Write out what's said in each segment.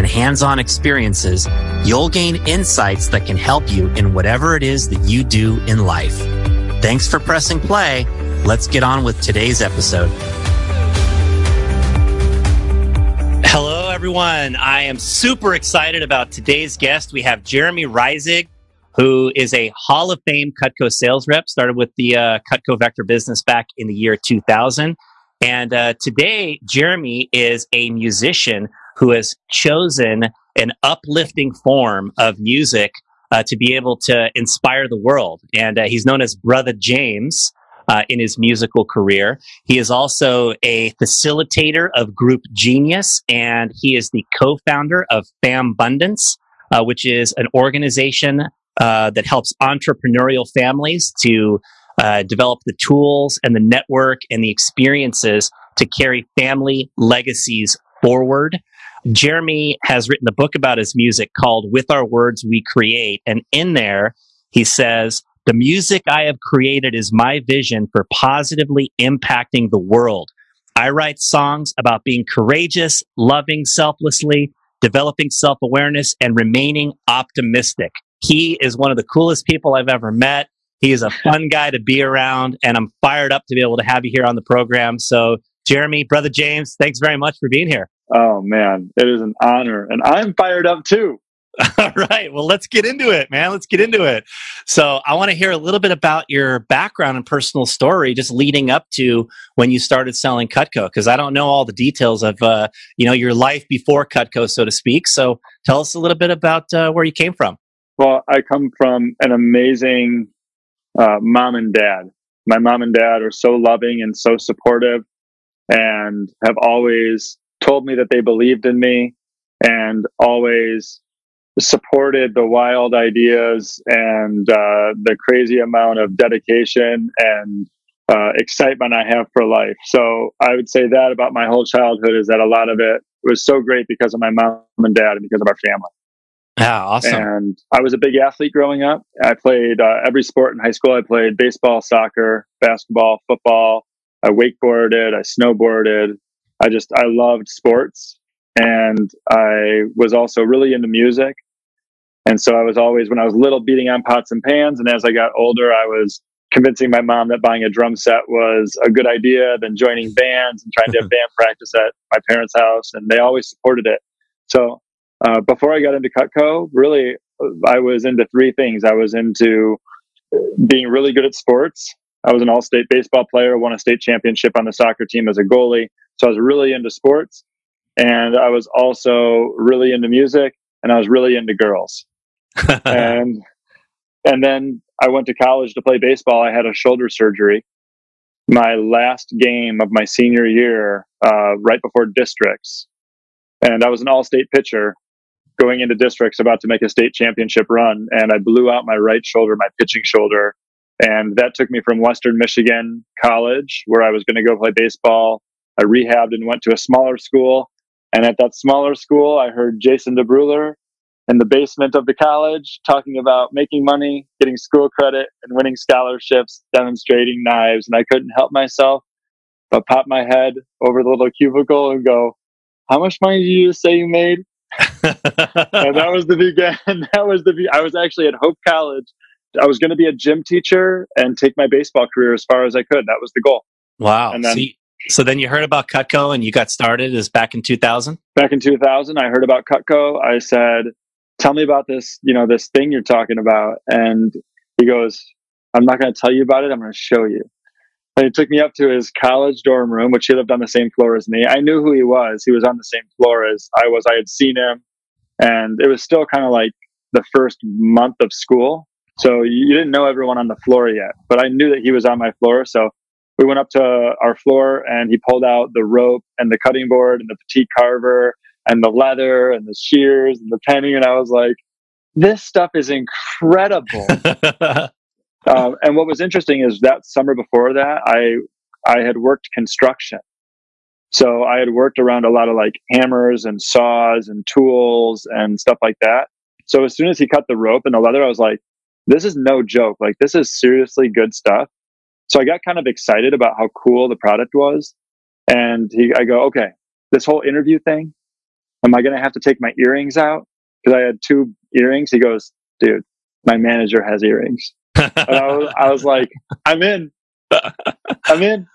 and hands on experiences, you'll gain insights that can help you in whatever it is that you do in life. Thanks for pressing play. Let's get on with today's episode. Hello, everyone. I am super excited about today's guest. We have Jeremy Reisig who is a Hall of Fame Cutco sales rep, started with the uh, Cutco Vector business back in the year 2000. And uh, today, Jeremy is a musician who has chosen an uplifting form of music uh, to be able to inspire the world. And uh, he's known as Brother James. Uh, in his musical career. He is also a facilitator of Group Genius, and he is the co-founder of Fambundance, uh, which is an organization uh, that helps entrepreneurial families to uh, develop the tools and the network and the experiences to carry family legacies forward. Jeremy has written a book about his music called With Our Words We Create. And in there, he says, The music I have created is my vision for positively impacting the world. I write songs about being courageous, loving selflessly, developing self awareness, and remaining optimistic. He is one of the coolest people I've ever met. He is a fun guy to be around, and I'm fired up to be able to have you here on the program. So, Jeremy, brother James, thanks very much for being here. Oh man, it is an honor, and I'm fired up too. All right. Well, let's get into it, man. Let's get into it. So, I want to hear a little bit about your background and personal story, just leading up to when you started selling Cutco, because I don't know all the details of uh, you know your life before Cutco, so to speak. So, tell us a little bit about uh, where you came from. Well, I come from an amazing uh, mom and dad. My mom and dad are so loving and so supportive and have always told me that they believed in me and always supported the wild ideas and uh, the crazy amount of dedication and uh, excitement I have for life. So I would say that about my whole childhood is that a lot of it was so great because of my mom and dad and because of our family. Yeah, awesome. And I was a big athlete growing up. I played uh, every sport in high school. I played baseball, soccer, basketball, football. I wakeboarded. I snowboarded. I just I loved sports, and I was also really into music. And so I was always, when I was little, beating on pots and pans. And as I got older, I was convincing my mom that buying a drum set was a good idea, then joining bands and trying to have band practice at my parents' house. And they always supported it. So uh, before I got into Cutco, really, I was into three things. I was into being really good at sports. I was an all state baseball player, won a state championship on the soccer team as a goalie. So I was really into sports. And I was also really into music and I was really into girls. and and then I went to college to play baseball. I had a shoulder surgery. My last game of my senior year, uh, right before districts, and I was an all-state pitcher going into districts about to make a state championship run and I blew out my right shoulder, my pitching shoulder. And that took me from Western Michigan College, where I was going to go play baseball. I rehabbed and went to a smaller school. And at that smaller school, I heard Jason DeBruler in the basement of the college talking about making money, getting school credit, and winning scholarships, demonstrating knives. And I couldn't help myself but pop my head over the little cubicle and go, How much money did you say you made? and that was the beginning. That was the. Be- I was actually at Hope College. I was going to be a gym teacher and take my baseball career as far as I could. That was the goal. Wow. And then, you, so then you heard about Cutco and you got started. Is back in 2000? Back in 2000, I heard about Cutco. I said, tell me about this, you know, this thing you're talking about. And he goes, I'm not going to tell you about it. I'm going to show you. And he took me up to his college dorm room, which he lived on the same floor as me. I knew who he was. He was on the same floor as I was. I had seen him. And it was still kind of like the first month of school. So you didn't know everyone on the floor yet, but I knew that he was on my floor. So we went up to our floor and he pulled out the rope and the cutting board and the petite carver and the leather and the shears and the penny. And I was like, this stuff is incredible. um, and what was interesting is that summer before that, I, I had worked construction. So I had worked around a lot of like hammers and saws and tools and stuff like that. So as soon as he cut the rope and the leather, I was like, this is no joke. Like this is seriously good stuff. So I got kind of excited about how cool the product was. And he, I go, okay, this whole interview thing, am I going to have to take my earrings out? Because I had two earrings. He goes, dude, my manager has earrings. and I was, I was like, I'm in. I'm in.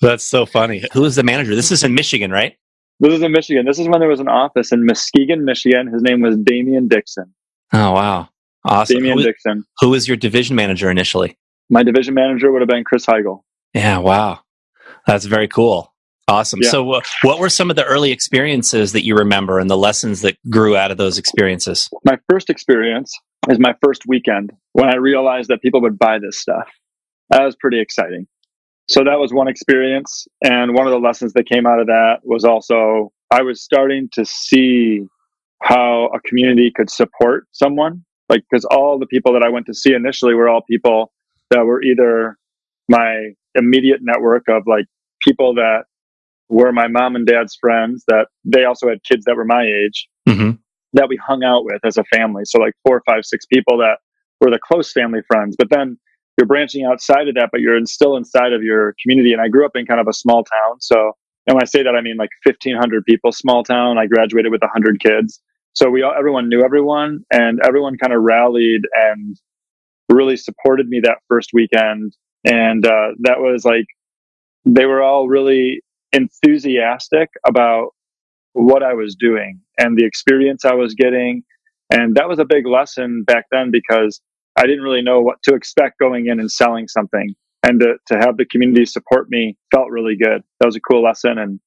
That's so funny. Who is the manager? This is in Michigan, right? This is in Michigan. This is when there was an office in Muskegon, Michigan. His name was Damian Dixon. Oh, wow. Awesome. Damian who, Dixon. Who was your division manager initially? My division manager would have been Chris Heigl. Yeah, wow. That's very cool. Awesome. Yeah. So, uh, what were some of the early experiences that you remember and the lessons that grew out of those experiences? My first experience is my first weekend when I realized that people would buy this stuff. That was pretty exciting. So, that was one experience. And one of the lessons that came out of that was also I was starting to see how a community could support someone like because all the people that I went to see initially were all people that were either my immediate network of like people that were my mom and dad's friends that they also had kids that were my age mm-hmm. that we hung out with as a family. So like four, five, six people that were the close family friends. But then you're branching outside of that, but you're in, still inside of your community. And I grew up in kind of a small town. So, and when I say that, I mean like 1500 people, small town. I graduated with 100 kids. So we all, everyone knew everyone and everyone kind of rallied and really supported me that first weekend. And uh, that was like, they were all really enthusiastic about what I was doing and the experience I was getting. And that was a big lesson back then because I didn't really know what to expect going in and selling something. And to, to have the community support me felt really good. That was a cool lesson. And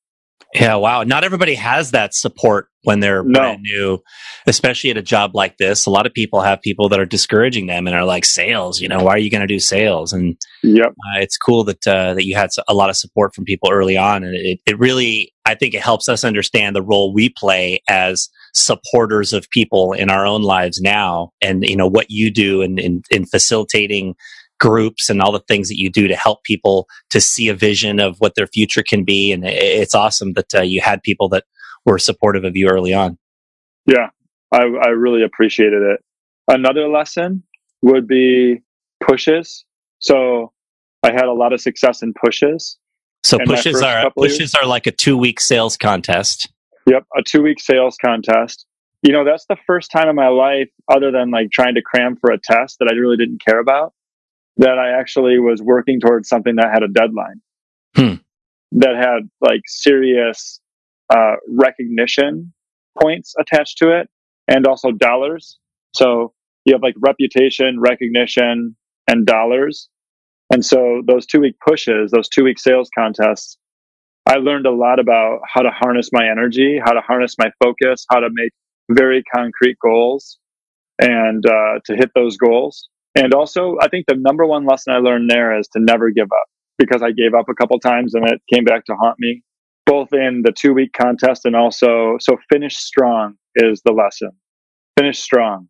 yeah, wow. Not everybody has that support when they're no. brand new, especially at a job like this. A lot of people have people that are discouraging them and are like, "Sales, you know, why are you going to do sales?" And yep. Uh, it's cool that uh, that you had a lot of support from people early on, and it, it really, I think, it helps us understand the role we play as supporters of people in our own lives now, and you know what you do in in, in facilitating groups and all the things that you do to help people to see a vision of what their future can be. And it's awesome that uh, you had people that were supportive of you early on. Yeah, I, I really appreciated it. Another lesson would be pushes. So I had a lot of success in pushes. So pushes are pushes are like a two week sales contest. Yep, a two week sales contest. You know, that's the first time in my life, other than like trying to cram for a test that I really didn't care about, that I actually was working towards something that had a deadline, hmm. that had like serious uh, recognition points attached to it, and also dollars. So you have like reputation, recognition, and dollars. And so those two week pushes, those two week sales contests, I learned a lot about how to harness my energy, how to harness my focus, how to make very concrete goals and uh, to hit those goals. And also, I think the number one lesson I learned there is to never give up because I gave up a couple times and it came back to haunt me, both in the two week contest and also, so finish strong is the lesson. Finish strong.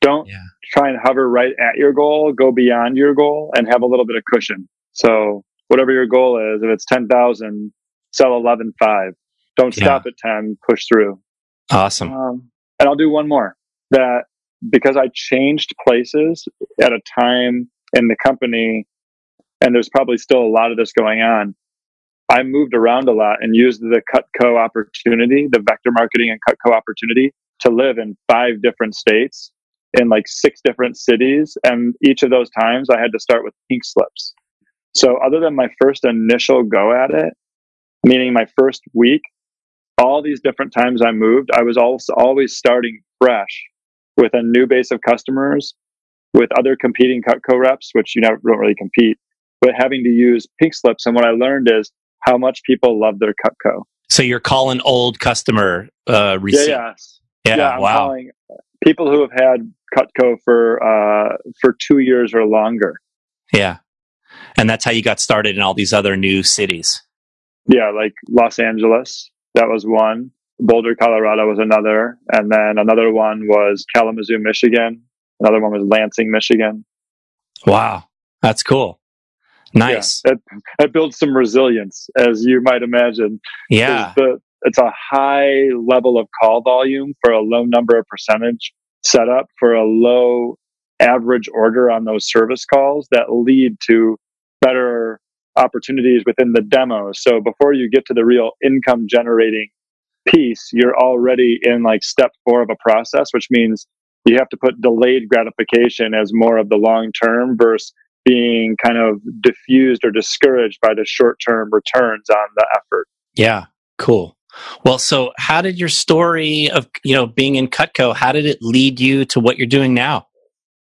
Don't yeah. try and hover right at your goal, go beyond your goal and have a little bit of cushion. So, whatever your goal is, if it's 10,000, sell 11.5. Don't stop at 10, push through. Awesome. Um, and I'll do one more that because I changed places at a time in the company, and there's probably still a lot of this going on. I moved around a lot and used the Cutco opportunity, the vector marketing and Cutco opportunity to live in five different states in like six different cities. And each of those times I had to start with pink slips. So other than my first initial go at it, meaning my first week, all these different times I moved, I was also always starting fresh with a new base of customers, with other competing Cutco reps, which you never don't really compete, but having to use pink slips. And what I learned is how much people love their Cutco. So you're calling old customer uh, receipt. Yeah, yeah, yeah. I'm wow. people who have had Cutco for uh, for two years or longer. Yeah, and that's how you got started in all these other new cities. Yeah, like Los Angeles, that was one. Boulder, Colorado was another, and then another one was Kalamazoo, Michigan. Another one was Lansing, Michigan. Wow, that's cool. Nice. Yeah, it, it builds some resilience, as you might imagine. Yeah. The, it's a high level of call volume for a low number of percentage setup for a low average order on those service calls that lead to better opportunities within the demo. So before you get to the real income generating piece, you're already in like step four of a process, which means you have to put delayed gratification as more of the long term versus being kind of diffused or discouraged by the short term returns on the effort. Yeah, cool. Well, so how did your story of you know being in Cutco? How did it lead you to what you're doing now?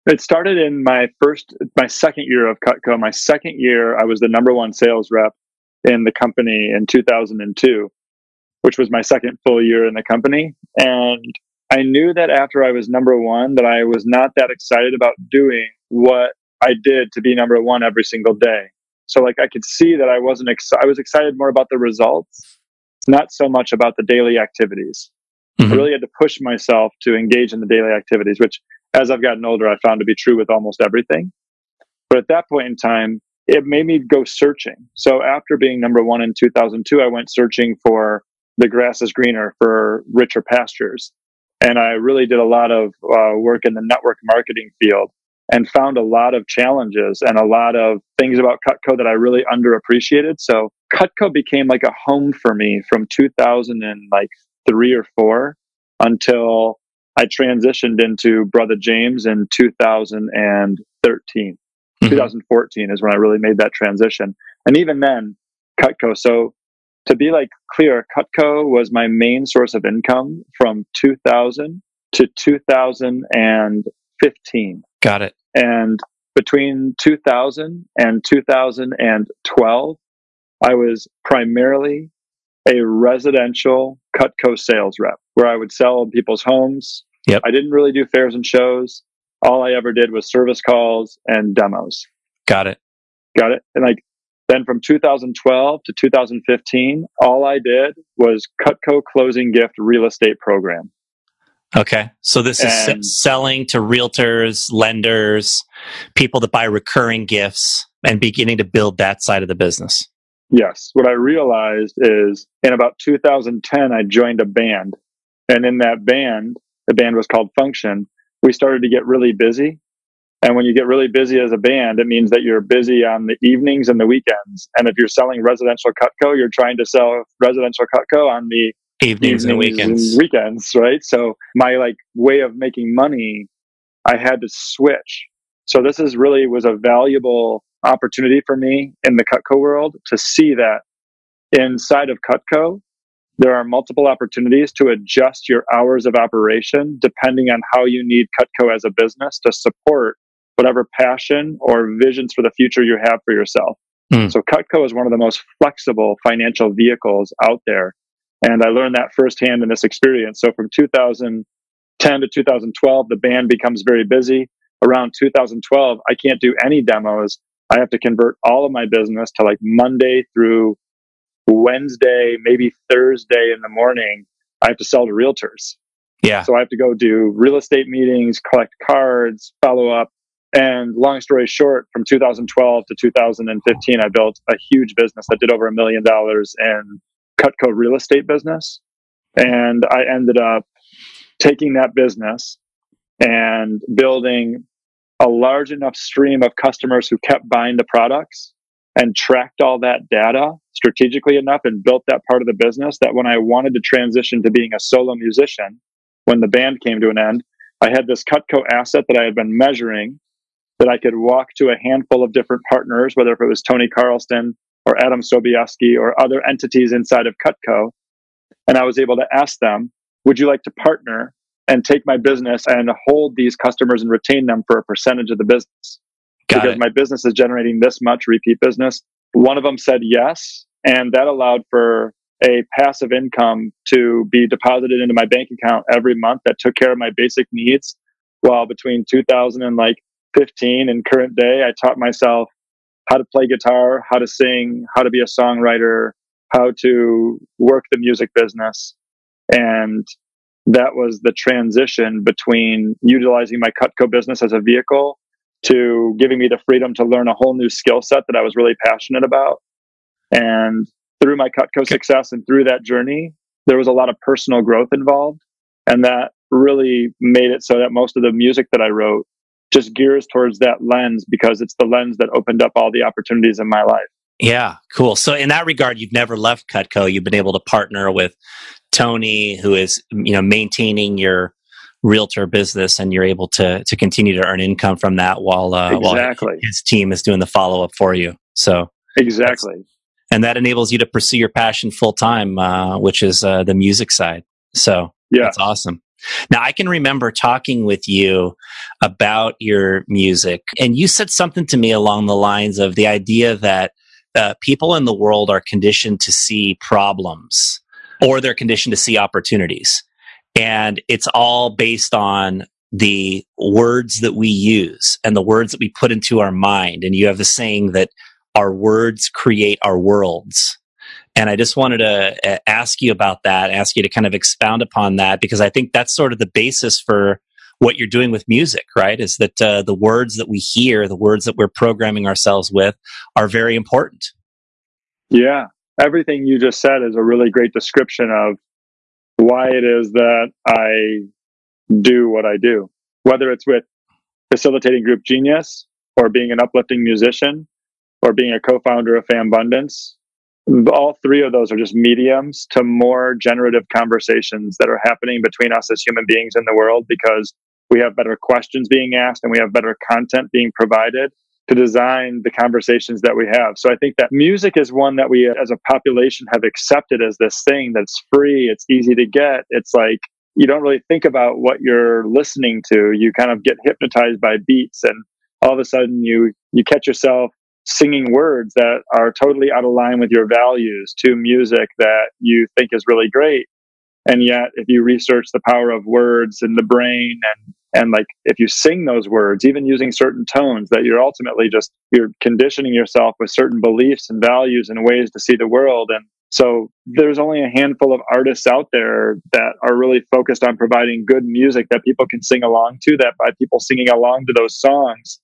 It started in my first, my second year of Cutco. My second year, I was the number one sales rep in the company in 2002, which was my second full year in the company. And I knew that after I was number one, that I was not that excited about doing what I did to be number one every single day. So like I could see that I wasn't ex- I was excited more about the results, not so much about the daily activities. Mm-hmm. I really had to push myself to engage in the daily activities, which as I've gotten older, I found to be true with almost everything. But at that point in time, it made me go searching. So after being number one in 2002, I went searching for the grass is greener for richer pastures. And I really did a lot of uh, work in the network marketing field and found a lot of challenges and a lot of things about Cutco that I really underappreciated. So Cutco became like a home for me from 2003 or four until I transitioned into Brother James in 2013. Mm-hmm. 2014 is when I really made that transition. And even then, Cutco. So to be like clear, Cutco was my main source of income from 2000 to 2015. Got it. And between 2000 and 2012, I was primarily a residential Cutco sales rep where I would sell in people's homes. Yep. I didn't really do fairs and shows. All I ever did was service calls and demos. Got it. Got it. And like then from 2012 to 2015, all I did was Cutco closing gift real estate program. Okay. So this is selling to realtors, lenders, people that buy recurring gifts and beginning to build that side of the business. Yes. What I realized is in about 2010, I joined a band. And in that band, the band was called Function. We started to get really busy and when you get really busy as a band, it means that you're busy on the evenings and the weekends. And if you're selling residential Cutco, you're trying to sell residential Cutco on the evenings, evenings and weekends. And weekends, right? So my like way of making money, I had to switch. So this is really was a valuable opportunity for me in the Cutco world to see that inside of Cutco, there are multiple opportunities to adjust your hours of operation depending on how you need Cutco as a business to support whatever passion or visions for the future you have for yourself. Mm. So Cutco is one of the most flexible financial vehicles out there. And I learned that firsthand in this experience. So from 2010 to 2012, the band becomes very busy. Around 2012, I can't do any demos. I have to convert all of my business to like Monday through Wednesday, maybe Thursday in the morning. I have to sell to realtors. Yeah. So I have to go do real estate meetings, collect cards, follow up, and long story short, from 2012 to 2015, I built a huge business that did over a million dollars in Cutco real estate business. And I ended up taking that business and building a large enough stream of customers who kept buying the products and tracked all that data strategically enough and built that part of the business that when I wanted to transition to being a solo musician, when the band came to an end, I had this Cutco asset that I had been measuring that I could walk to a handful of different partners, whether if it was Tony Carlston or Adam Sobieski or other entities inside of Cutco. And I was able to ask them, would you like to partner and take my business and hold these customers and retain them for a percentage of the business Got because it. my business is generating this much repeat business. One of them said yes, and that allowed for a passive income to be deposited into my bank account every month that took care of my basic needs. While between 2000 and like 15 and current day, I taught myself how to play guitar, how to sing, how to be a songwriter, how to work the music business. And that was the transition between utilizing my Cutco business as a vehicle to giving me the freedom to learn a whole new skill set that I was really passionate about. And through my Cutco success and through that journey, there was a lot of personal growth involved. And that really made it so that most of the music that I wrote just gears towards that lens because it's the lens that opened up all the opportunities in my life. Yeah, cool. So in that regard, you've never left Cutco. You've been able to partner with Tony, who is you know maintaining your realtor business, and you're able to to continue to earn income from that while uh, exactly. while his team is doing the follow up for you. So exactly, and that enables you to pursue your passion full time, uh, which is uh, the music side. So yeah, that's awesome. Now, I can remember talking with you about your music, and you said something to me along the lines of the idea that uh, people in the world are conditioned to see problems or they're conditioned to see opportunities. And it's all based on the words that we use and the words that we put into our mind. And you have the saying that our words create our worlds. And I just wanted to uh, ask you about that, ask you to kind of expound upon that, because I think that's sort of the basis for what you're doing with music, right? Is that uh, the words that we hear, the words that we're programming ourselves with, are very important. Yeah. Everything you just said is a really great description of why it is that I do what I do, whether it's with facilitating Group Genius or being an uplifting musician or being a co founder of Fambundance all three of those are just mediums to more generative conversations that are happening between us as human beings in the world because we have better questions being asked and we have better content being provided to design the conversations that we have. So I think that music is one that we as a population have accepted as this thing that's free, it's easy to get. It's like you don't really think about what you're listening to. You kind of get hypnotized by beats and all of a sudden you you catch yourself singing words that are totally out of line with your values to music that you think is really great. And yet, if you research the power of words in the brain and and like if you sing those words, even using certain tones, that you're ultimately just you're conditioning yourself with certain beliefs and values and ways to see the world. And so there's only a handful of artists out there that are really focused on providing good music that people can sing along to. That by people singing along to those songs,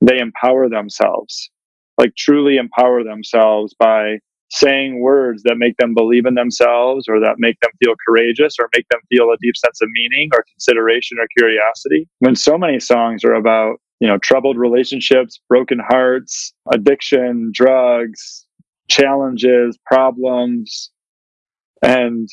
they empower themselves like truly empower themselves by saying words that make them believe in themselves or that make them feel courageous or make them feel a deep sense of meaning or consideration or curiosity. When so many songs are about you know troubled relationships broken hearts addiction drugs challenges problems and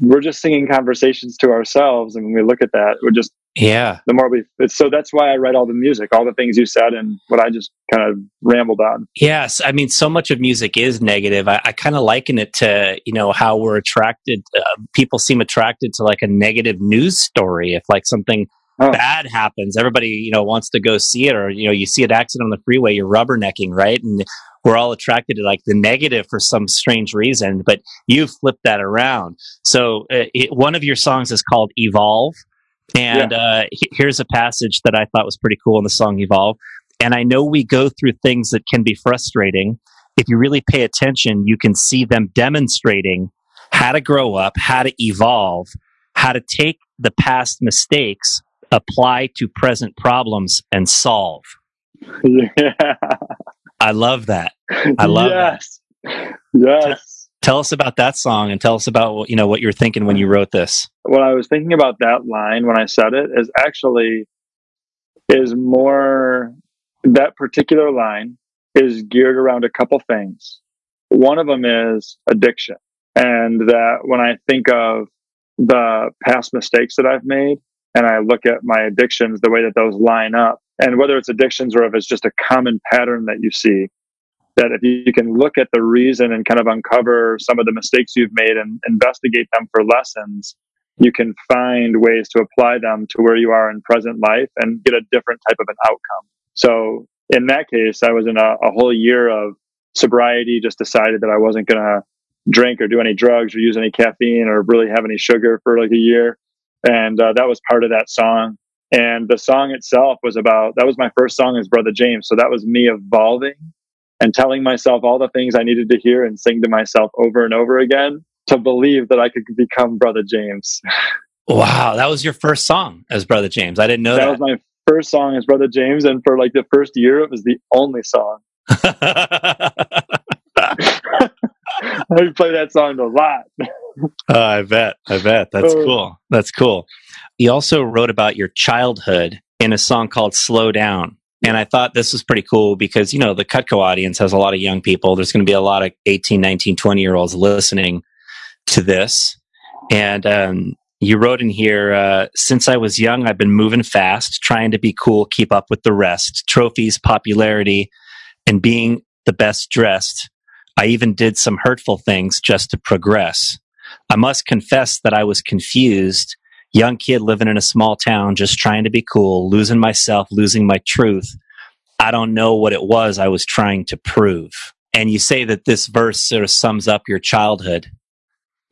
we're just singing conversations to ourselves and when we look at that we're just yeah. The more we, so that's why I write all the music, all the things you said, and what I just kind of rambled on. Yes, I mean, so much of music is negative. I, I kind of liken it to you know how we're attracted. Uh, people seem attracted to like a negative news story. If like something oh. bad happens, everybody you know wants to go see it, or you know you see an accident on the freeway, you're rubbernecking, right? And we're all attracted to like the negative for some strange reason. But you've flipped that around. So uh, it, one of your songs is called "Evolve." And yeah. uh, here's a passage that I thought was pretty cool in the song Evolve. And I know we go through things that can be frustrating. If you really pay attention, you can see them demonstrating how to grow up, how to evolve, how to take the past mistakes, apply to present problems, and solve. Yeah. I love that. I love yes. that. Yes tell us about that song and tell us about you know what you're thinking when you wrote this. What i was thinking about that line when i said it is actually is more that particular line is geared around a couple things. One of them is addiction and that when i think of the past mistakes that i've made and i look at my addictions the way that those line up and whether it's addictions or if it's just a common pattern that you see that if you can look at the reason and kind of uncover some of the mistakes you've made and investigate them for lessons, you can find ways to apply them to where you are in present life and get a different type of an outcome. So in that case, I was in a, a whole year of sobriety, just decided that I wasn't going to drink or do any drugs or use any caffeine or really have any sugar for like a year. And uh, that was part of that song. And the song itself was about that was my first song as Brother James. So that was me evolving and telling myself all the things I needed to hear and sing to myself over and over again to believe that I could become Brother James. Wow, that was your first song as Brother James. I didn't know that. That was my first song as Brother James, and for like the first year, it was the only song. I play that song a lot. Uh, I bet. I bet. That's uh, cool. That's cool. You also wrote about your childhood in a song called Slow Down. And I thought this was pretty cool because, you know, the Cutco audience has a lot of young people. There's going to be a lot of 18, 19, 20 year olds listening to this. And um, you wrote in here, uh, since I was young, I've been moving fast, trying to be cool, keep up with the rest. Trophies, popularity, and being the best dressed. I even did some hurtful things just to progress. I must confess that I was confused. Young kid living in a small town, just trying to be cool, losing myself, losing my truth. I don't know what it was I was trying to prove. And you say that this verse sort of sums up your childhood.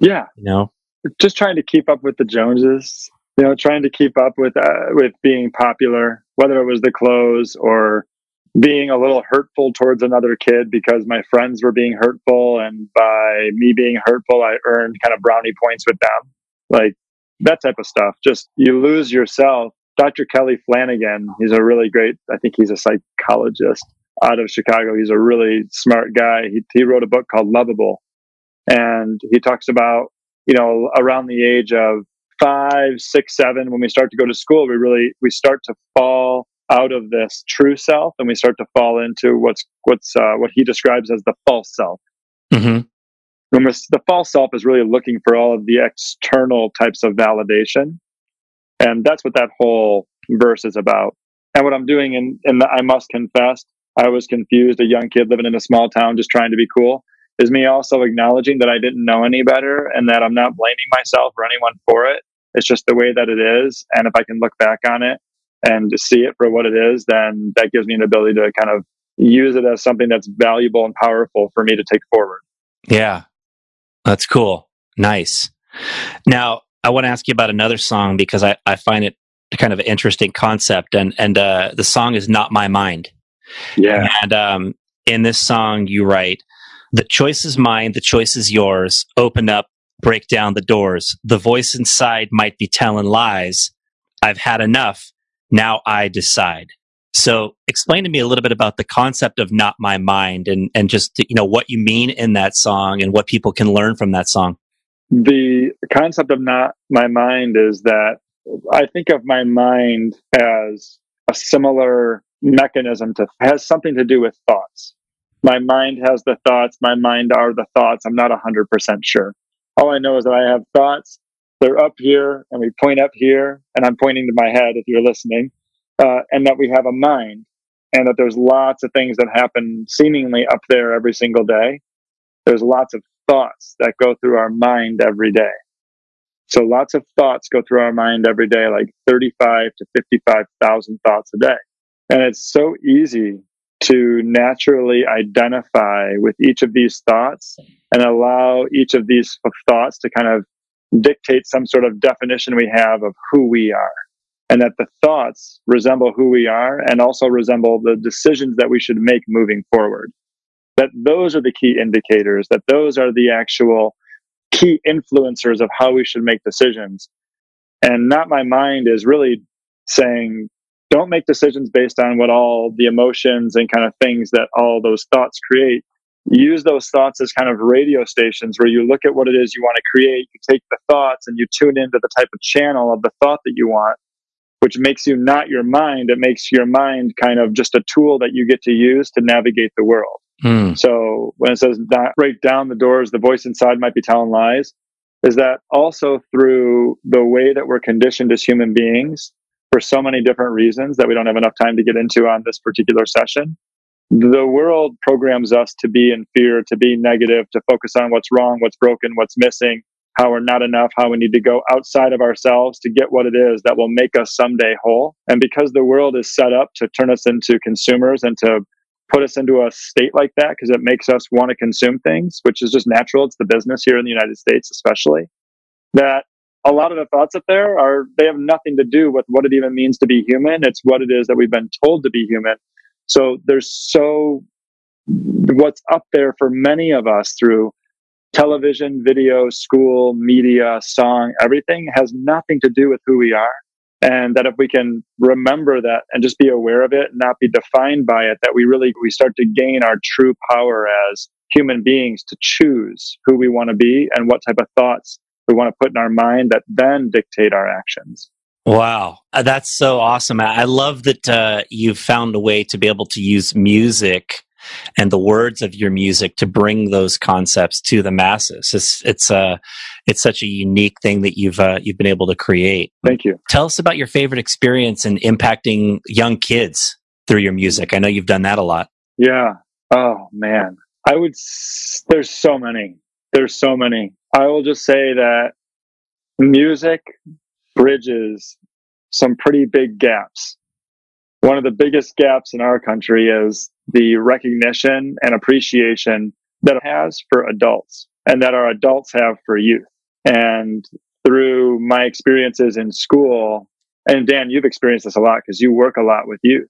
Yeah. You know? just trying to keep up with the Joneses, you know, trying to keep up with uh, with being popular, whether it was the clothes or being a little hurtful towards another kid because my friends were being hurtful, and by me being hurtful, I earned kind of brownie points with them, like that type of stuff. Just you lose yourself. Dr. Kelly Flanagan, he's a really great. I think he's a psychologist out of Chicago. He's a really smart guy. He, he wrote a book called Loveable, and he talks about you know, around the age of five, six, seven, when we start to go to school, we really we start to fall out of this true self, and we start to fall into what's what's uh, what he describes as the false self. Mm-hmm. The false self is really looking for all of the external types of validation, and that's what that whole verse is about. And what I'm doing in, in the I must confess, I was confused, a young kid living in a small town, just trying to be cool is me also acknowledging that I didn't know any better and that I'm not blaming myself or anyone for it. It's just the way that it is. And if I can look back on it and see it for what it is, then that gives me an ability to kind of use it as something that's valuable and powerful for me to take forward. Yeah. That's cool. Nice. Now, I want to ask you about another song because I, I find it kind of an interesting concept and and uh, the song is not my mind yeah and um, in this song you write the choice is mine, the choice is yours. Open up, break down the doors. The voice inside might be telling lies. I've had enough. Now I decide. So explain to me a little bit about the concept of not my mind and, and just, you know, what you mean in that song and what people can learn from that song. The concept of not my mind is that I think of my mind as a similar mechanism to has something to do with thoughts my mind has the thoughts, my mind are the thoughts. I'm not 100% sure. All I know is that I have thoughts. They're up here, and we point up here, and I'm pointing to my head if you're listening, uh, and that we have a mind, and that there's lots of things that happen seemingly up there every single day. There's lots of thoughts that go through our mind every day. So lots of thoughts go through our mind every day, like 35 to 55,000 thoughts a day. And it's so easy to naturally identify with each of these thoughts and allow each of these thoughts to kind of dictate some sort of definition we have of who we are. And that the thoughts resemble who we are and also resemble the decisions that we should make moving forward. That those are the key indicators, that those are the actual key influencers of how we should make decisions. And not my mind is really saying, don't make decisions based on what all the emotions and kind of things that all those thoughts create. Use those thoughts as kind of radio stations where you look at what it is you want to create, you take the thoughts and you tune into the type of channel of the thought that you want, which makes you not your mind. It makes your mind kind of just a tool that you get to use to navigate the world. Mm. So when it says not break down the doors, the voice inside might be telling lies, is that also through the way that we're conditioned as human beings for so many different reasons that we don't have enough time to get into on this particular session. The world programs us to be in fear, to be negative, to focus on what's wrong, what's broken, what's missing, how we're not enough, how we need to go outside of ourselves to get what it is that will make us someday whole. And because the world is set up to turn us into consumers and to put us into a state like that, because it makes us want to consume things, which is just natural. It's the business here in the United States, especially, that a lot of the thoughts up there are, they have nothing to do with what it even means to be human. It's what it is that we've been told to be human. So there's so, what's up there for many of us through television, video, school, media, song, everything has nothing to do with who we are. And that if we can remember that and just be aware of it and not be defined by it, that we really we start to gain our true power as human beings to choose who we want to be and what type of thoughts we want to put in our mind that then dictate our actions. Wow, uh, that's so awesome! I love that uh, you've found a way to be able to use music and the words of your music to bring those concepts to the masses. It's it's uh, it's such a unique thing that you've uh, you've been able to create. Thank you. Tell us about your favorite experience in impacting young kids through your music. I know you've done that a lot. Yeah. Oh man, I would. S- there's so many. There's so many. I will just say that music bridges some pretty big gaps. One of the biggest gaps in our country is the recognition and appreciation that it has for adults and that our adults have for youth. And through my experiences in school, and Dan, you've experienced this a lot because you work a lot with youth.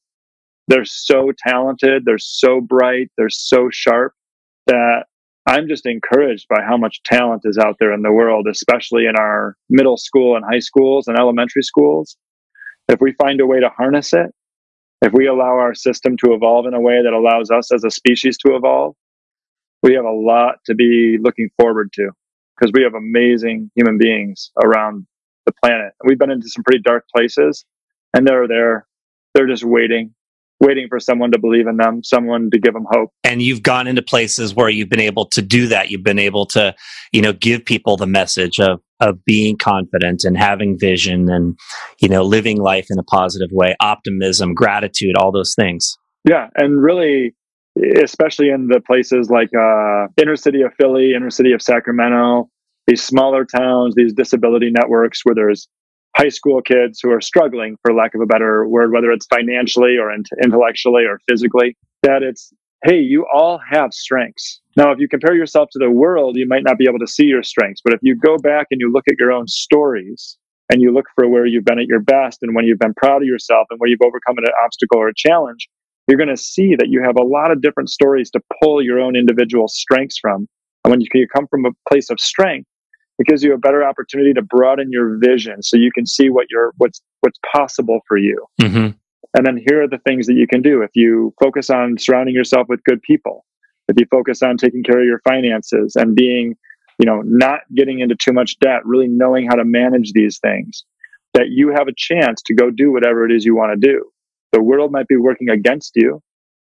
They're so talented, they're so bright, they're so sharp that I'm just encouraged by how much talent is out there in the world, especially in our middle school and high schools and elementary schools. If we find a way to harness it, if we allow our system to evolve in a way that allows us as a species to evolve, we have a lot to be looking forward to because we have amazing human beings around the planet. We've been into some pretty dark places and they're there. They're just waiting, waiting for someone to believe in them, someone to give them hope. And you've gone into places where you've been able to do that. You've been able to, you know, give people the message of of being confident and having vision and you know living life in a positive way optimism gratitude all those things. Yeah and really especially in the places like uh, inner city of philly inner city of sacramento these smaller towns these disability networks where there's high school kids who are struggling for lack of a better word whether it's financially or intellectually or physically that it's hey you all have strengths now, if you compare yourself to the world, you might not be able to see your strengths. But if you go back and you look at your own stories and you look for where you've been at your best and when you've been proud of yourself and where you've overcome an obstacle or a challenge, you're going to see that you have a lot of different stories to pull your own individual strengths from. And when you, come from a place of strength, it gives you a better opportunity to broaden your vision so you can see what you're what's what's possible for you. Mm-hmm. And then here are the things that you can do if you focus on surrounding yourself with good people if you focus on taking care of your finances and being you know not getting into too much debt really knowing how to manage these things that you have a chance to go do whatever it is you want to do. The world might be working against you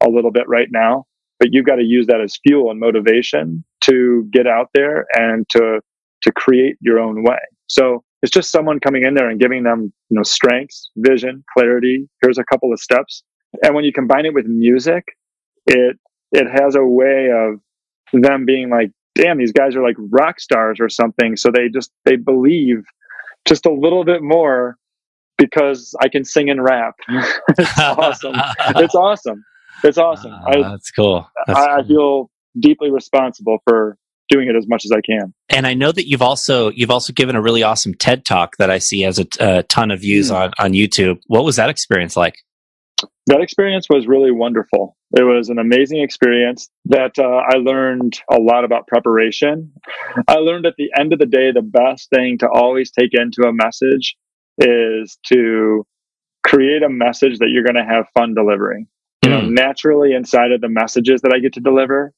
a little bit right now but you've got to use that as fuel and motivation to get out there and to to create your own way. So it's just someone coming in there and giving them you know strengths vision clarity. Here's a couple of steps. And when you combine it with music it it has a way of them being like, damn, these guys are like rock stars or something. So they just, they believe just a little bit more because I can sing and rap. it's awesome. It's awesome. It's awesome. Uh, I, that's cool. That's I, cool. I feel deeply responsible for doing it as much as I can. And I know that you've also you've also given a really awesome TED talk that I see has a, a ton of views mm. on on YouTube. What was that experience like? That experience was really wonderful. It was an amazing experience that uh, I learned a lot about preparation. I learned at the end of the day, the best thing to always take into a message is to create a message that you're going to have fun delivering. You know, hmm. naturally inside of the messages that I get to deliver,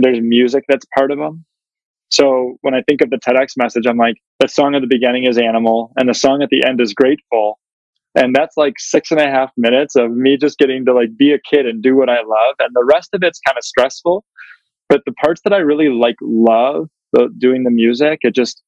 there's music that's part of them. So when I think of the TEDx message, I'm like, the song at the beginning is animal and the song at the end is grateful and that's like six and a half minutes of me just getting to like be a kid and do what i love. And the rest of it's kind of stressful. But the parts that i really like love the, doing the music it just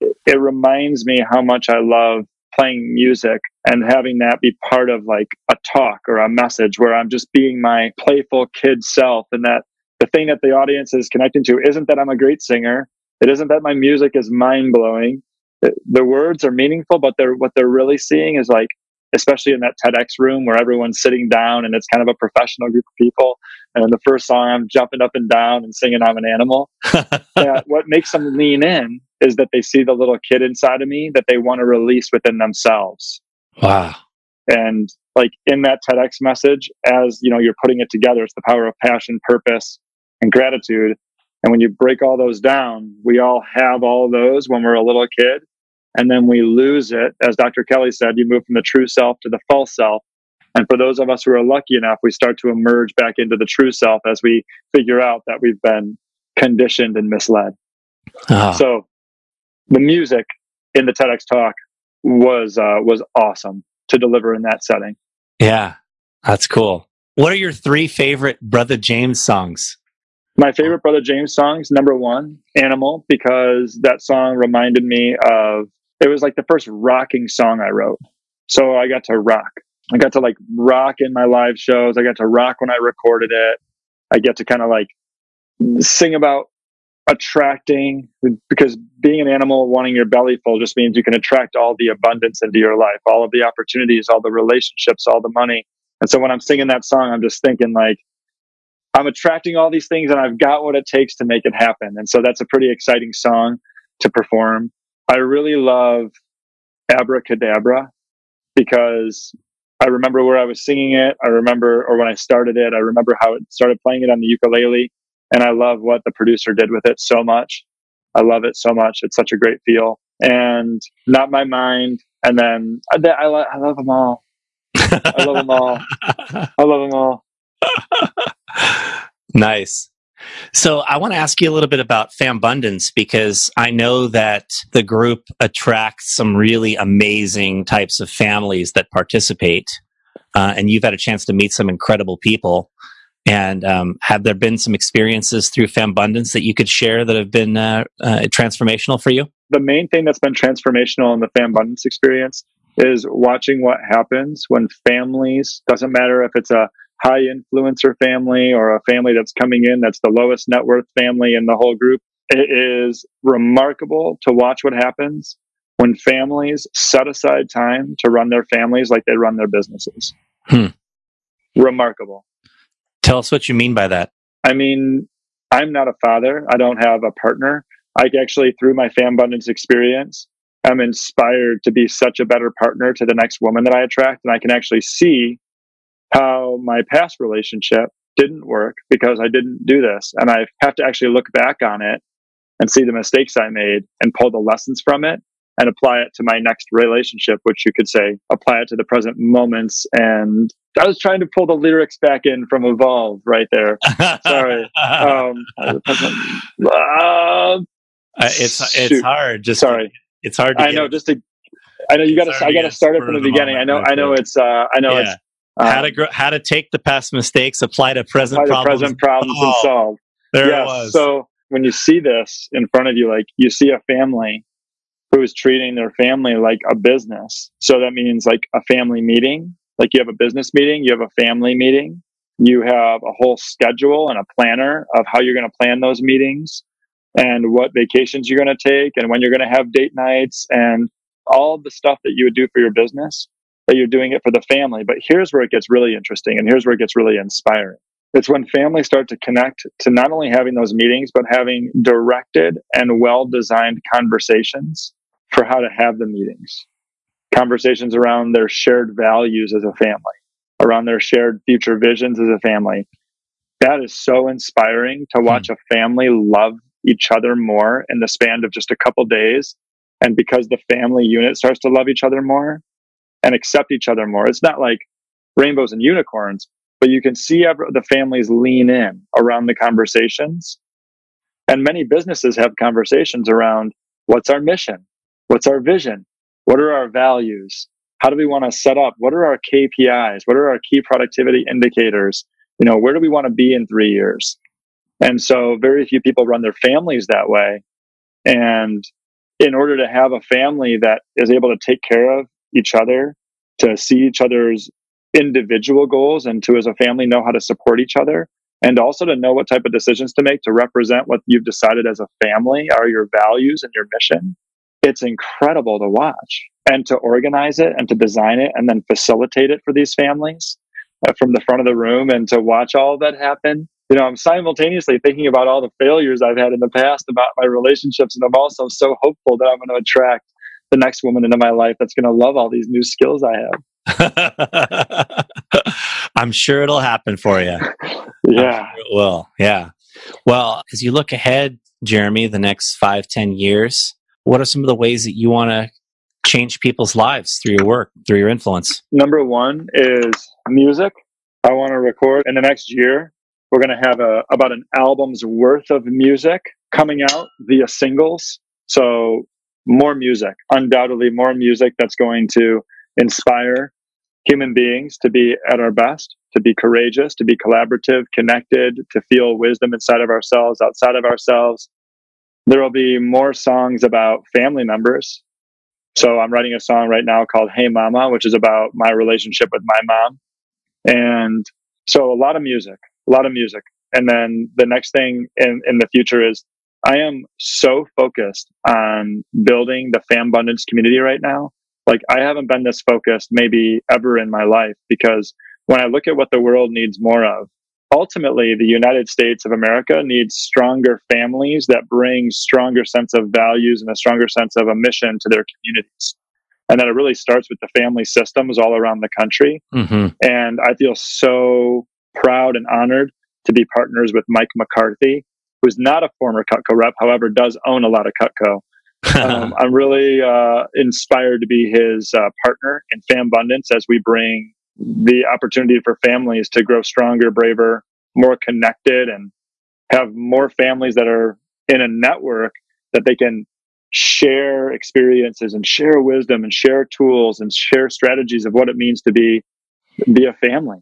it reminds me how much i love playing music and having that be part of like a talk or a message where i'm just being my playful kid self and that the thing that the audience is connecting to isn't that i'm a great singer. It isn't that my music is mind blowing. The words are meaningful, but they're what they're really seeing is like, especially in that TEDx room where everyone's sitting down and it's kind of a professional group of people. And in the first song, I'm jumping up and down and singing "I'm an Animal." what makes them lean in is that they see the little kid inside of me that they want to release within themselves. Wow. And like in that TEDx message, as you know, you're putting it together, it's the power of passion, purpose, and gratitude. And when you break all those down, we all have all those when we're a little kid. And then we lose it. As Dr. Kelly said, you move from the true self to the false self. And for those of us who are lucky enough, we start to emerge back into the true self as we figure out that we've been conditioned and misled. Oh. So the music in the TEDx talk was uh, was awesome to deliver in that setting. Yeah, that's cool. What are your three favorite Brother James songs? My favorite Brother James songs, number one, Animal, because that song reminded me of it was like the first rocking song I wrote. So I got to rock. I got to like rock in my live shows. I got to rock when I recorded it. I get to kind of like sing about attracting because being an animal wanting your belly full just means you can attract all the abundance into your life all of the opportunities all the relationships all the money and so when i'm singing that song i'm just thinking like i'm attracting all these things and i've got what it takes to make it happen and so that's a pretty exciting song to perform i really love abracadabra because i remember where i was singing it i remember or when i started it i remember how it started playing it on the ukulele and I love what the producer did with it so much. I love it so much. It's such a great feel. And not my mind. And then uh, I, I, I love them all. I love them all. I love them all. nice. So I want to ask you a little bit about Fambundance because I know that the group attracts some really amazing types of families that participate. Uh, and you've had a chance to meet some incredible people. And um, have there been some experiences through Fambundance that you could share that have been uh, uh, transformational for you? The main thing that's been transformational in the Fambundance experience is watching what happens when families, doesn't matter if it's a high influencer family or a family that's coming in that's the lowest net worth family in the whole group. It is remarkable to watch what happens when families set aside time to run their families like they run their businesses. Hmm. Remarkable. Tell us what you mean by that. I mean, I'm not a father. I don't have a partner. I actually, through my Fambundance experience, I'm inspired to be such a better partner to the next woman that I attract. And I can actually see how my past relationship didn't work because I didn't do this. And I have to actually look back on it and see the mistakes I made and pull the lessons from it and apply it to my next relationship, which you could say apply it to the present moments and I was trying to pull the lyrics back in from Evolve right there. Sorry. Um, uh, it's it's hard. Just sorry. It's hard. I know. Just to. I know you got to. I got to start it from the beginning. I know. I know. It's. Uh, I know. Yeah. It's. Um, how to gr- how to take the past mistakes, apply to present apply problems, to present problems, oh, and solve. There yes. it was. So when you see this in front of you, like you see a family who is treating their family like a business. So that means like a family meeting like you have a business meeting, you have a family meeting, you have a whole schedule and a planner of how you're going to plan those meetings and what vacations you're going to take and when you're going to have date nights and all the stuff that you would do for your business that you're doing it for the family. But here's where it gets really interesting and here's where it gets really inspiring. It's when families start to connect to not only having those meetings, but having directed and well designed conversations for how to have the meetings conversations around their shared values as a family, around their shared future visions as a family. That is so inspiring to watch mm. a family love each other more in the span of just a couple days. And because the family unit starts to love each other more and accept each other more, it's not like rainbows and unicorns, but you can see the families lean in around the conversations. And many businesses have conversations around what's our mission? What's our vision? What are our values? How do we want to set up? What are our KPIs? What are our key productivity indicators? You know, where do we want to be in three years? And so very few people run their families that way. And in order to have a family that is able to take care of each other, to see each other's individual goals and to as a family know how to support each other, and also to know what type of decisions to make to represent what you've decided as a family are your values and your mission. It's incredible to watch and to organize it and to design it and then facilitate it for these families uh, from the front of the room and to watch all that happen. You know, I'm simultaneously thinking about all the failures I've had in the past about my relationships. And I'm also so hopeful that I'm going to attract the next woman into my life that's going to love all these new skills I have. I'm sure it'll happen for you. yeah. Sure it will. Yeah. Well, as you look ahead, Jeremy, the next five, ten years, what are some of the ways that you want to change people's lives through your work, through your influence? Number one is music. I want to record in the next year. We're going to have a, about an album's worth of music coming out via singles. So more music, undoubtedly more music that's going to inspire human beings to be at our best, to be courageous, to be collaborative, connected, to feel wisdom inside of ourselves, outside of ourselves. There will be more songs about family members. So I'm writing a song right now called Hey Mama, which is about my relationship with my mom. And so a lot of music, a lot of music. And then the next thing in, in the future is I am so focused on building the Fambundance community right now. Like I haven't been this focused maybe ever in my life because when I look at what the world needs more of, ultimately the United States of America needs stronger families that bring stronger sense of values and a stronger sense of a mission to their communities. And that it really starts with the family systems all around the country. Mm-hmm. And I feel so proud and honored to be partners with Mike McCarthy, who's not a former Cutco rep, however, does own a lot of Cutco. um, I'm really uh, inspired to be his uh, partner in Fambundance as we bring the opportunity for families to grow stronger, braver, more connected, and have more families that are in a network that they can share experiences and share wisdom and share tools and share strategies of what it means to be be a family.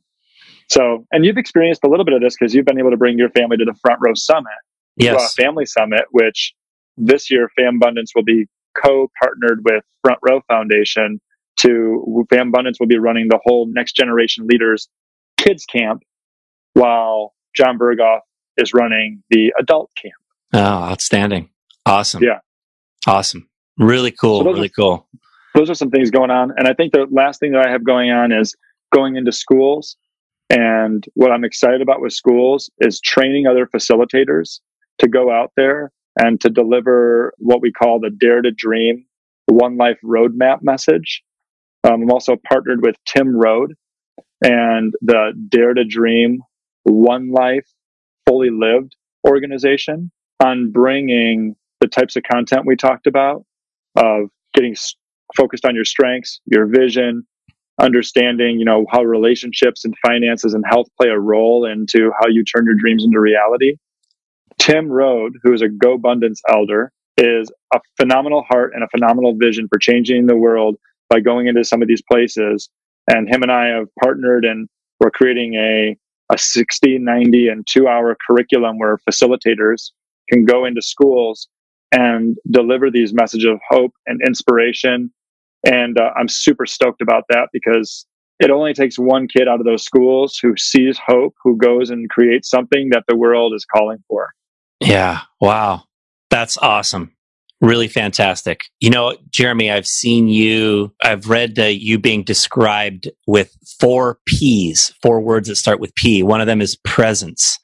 So, and you've experienced a little bit of this because you've been able to bring your family to the Front Row Summit, yes, Family Summit, which this year Fambundance will be co-partnered with Front Row Foundation to Fambundance will be running the whole Next Generation Leaders Kids Camp, while Jon Berghoff is running the Adult Camp. Oh, outstanding! Awesome. Yeah, awesome. Really cool. So really are, cool. Those are some things going on, and I think the last thing that I have going on is going into schools. And what I'm excited about with schools is training other facilitators to go out there and to deliver what we call the Dare to Dream One Life Roadmap message. Um, I'm also partnered with Tim Rhode and the Dare to Dream One Life Fully Lived organization on bringing the types of content we talked about of getting focused on your strengths, your vision, understanding, you know, how relationships and finances and health play a role into how you turn your dreams into reality. Tim Rhode, who is a GoBundance elder, is a phenomenal heart and a phenomenal vision for changing the world by going into some of these places. And him and I have partnered and we're creating a, a 60, 90, and two hour curriculum where facilitators can go into schools and deliver these messages of hope and inspiration. And uh, I'm super stoked about that because it only takes one kid out of those schools who sees hope, who goes and creates something that the world is calling for. Yeah. Wow. That's awesome. Really fantastic. You know, Jeremy, I've seen you, I've read uh, you being described with four P's, four words that start with P. One of them is presence,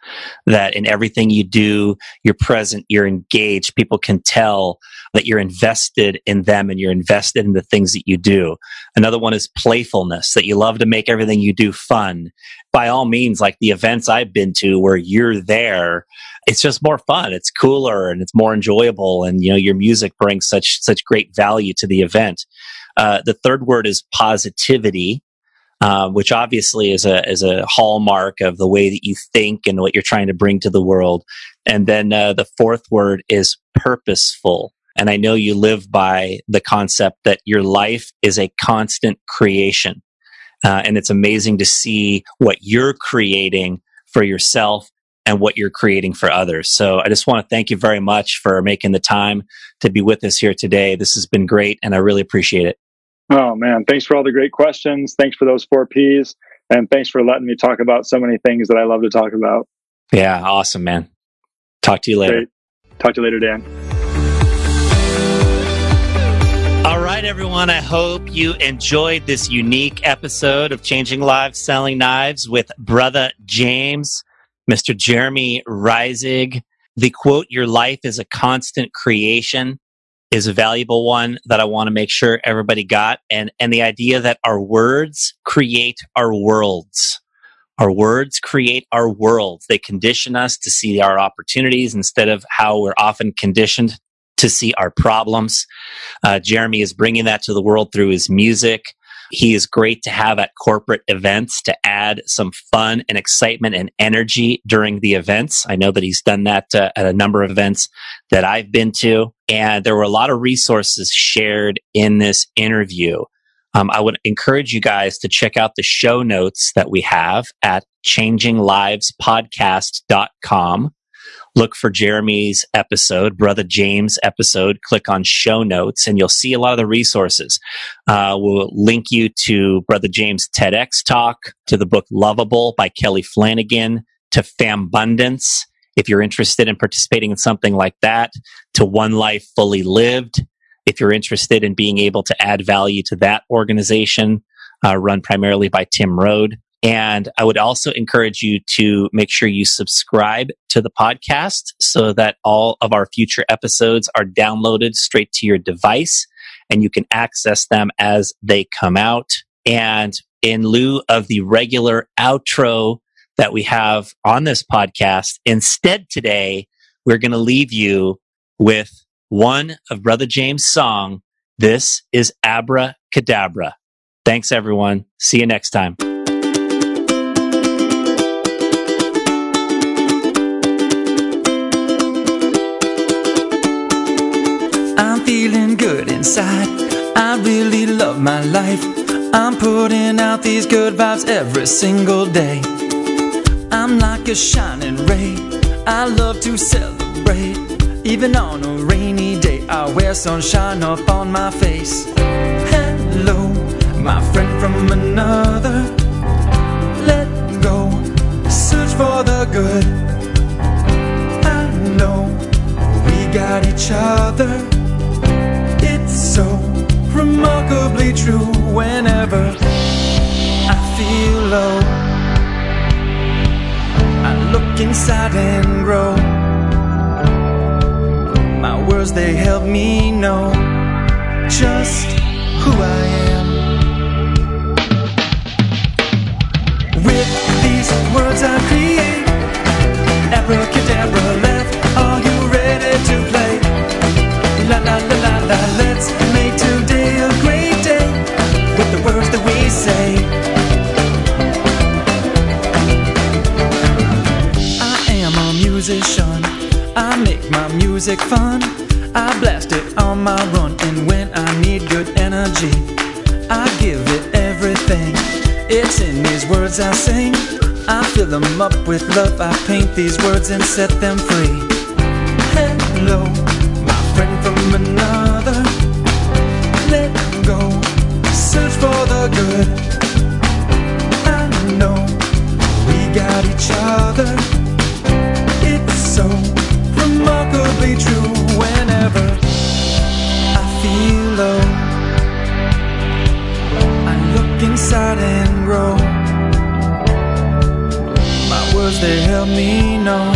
that in everything you do, you're present, you're engaged. People can tell that you're invested in them and you're invested in the things that you do. Another one is playfulness, that you love to make everything you do fun. By all means, like the events I've been to where you're there, it's just more fun. It's cooler and it's more enjoyable. And, you know, your music brings such, such great value to the event. Uh, the third word is positivity. Uh, which obviously is a is a hallmark of the way that you think and what you're trying to bring to the world. And then uh, the fourth word is purposeful. And I know you live by the concept that your life is a constant creation. Uh, and it's amazing to see what you're creating for yourself and what you're creating for others. So I just want to thank you very much for making the time to be with us here today. This has been great and I really appreciate it. Oh man, thanks for all the great questions. Thanks for those four P's. And thanks for letting me talk about so many things that I love to talk about. Yeah, awesome, man. Talk to you later. Great. Talk to you later, Dan. All right, everyone. I hope you enjoyed this unique episode of Changing Lives Selling Knives with Brother James, Mr. Jeremy Reisig. The quote, Your life is a constant creation, is a valuable one that I want to make sure everybody got. And, and the idea that our words create our worlds. Our words create our worlds. They condition us to see our opportunities instead of how we're often conditioned to see our problems. Uh, Jeremy is bringing that to the world through his music. He is great to have at corporate events to add some fun and excitement and energy during the events. I know that he's done that uh, at a number of events that I've been to. And there were a lot of resources shared in this interview. Um, I would encourage you guys to check out the show notes that we have at changinglivespodcast.com. Look for Jeremy's episode, Brother James episode. Click on show notes and you'll see a lot of the resources. Uh, we'll link you to Brother James TEDx talk, to the book Loveable by Kelly Flanagan, to Fambundance. If you're interested in participating in something like that, to One Life Fully Lived, if you're interested in being able to add value to that organization, uh, run primarily by Tim Rhode. And I would also encourage you to make sure you subscribe to the podcast so that all of our future episodes are downloaded straight to your device and you can access them as they come out. And in lieu of the regular outro that we have on this podcast, instead today, we're going to leave you with one of Brother James' song. This is Abracadabra. Thanks, everyone. See you next time. Feeling good inside. I really love my life. I'm putting out these good vibes every single day. I'm like a shining ray. I love to celebrate. Even on a rainy day, I wear sunshine up on my face. Hello, my friend from another. Let go, search for the good. I know we got each other. It's so remarkably true whenever I feel low. I look inside and grow. My words, they help me know just who I am. With these words I create, abracadabra music fun. I blast it on my run, and when I need good energy, I give it everything. It's in these words I sing. I fill them up with love. I paint these words and set them free. Hello, my friend from another. Let go, search for the good. I know we got each other. It's so remarkably true whenever I feel low. I look inside and grow. My words, they help me know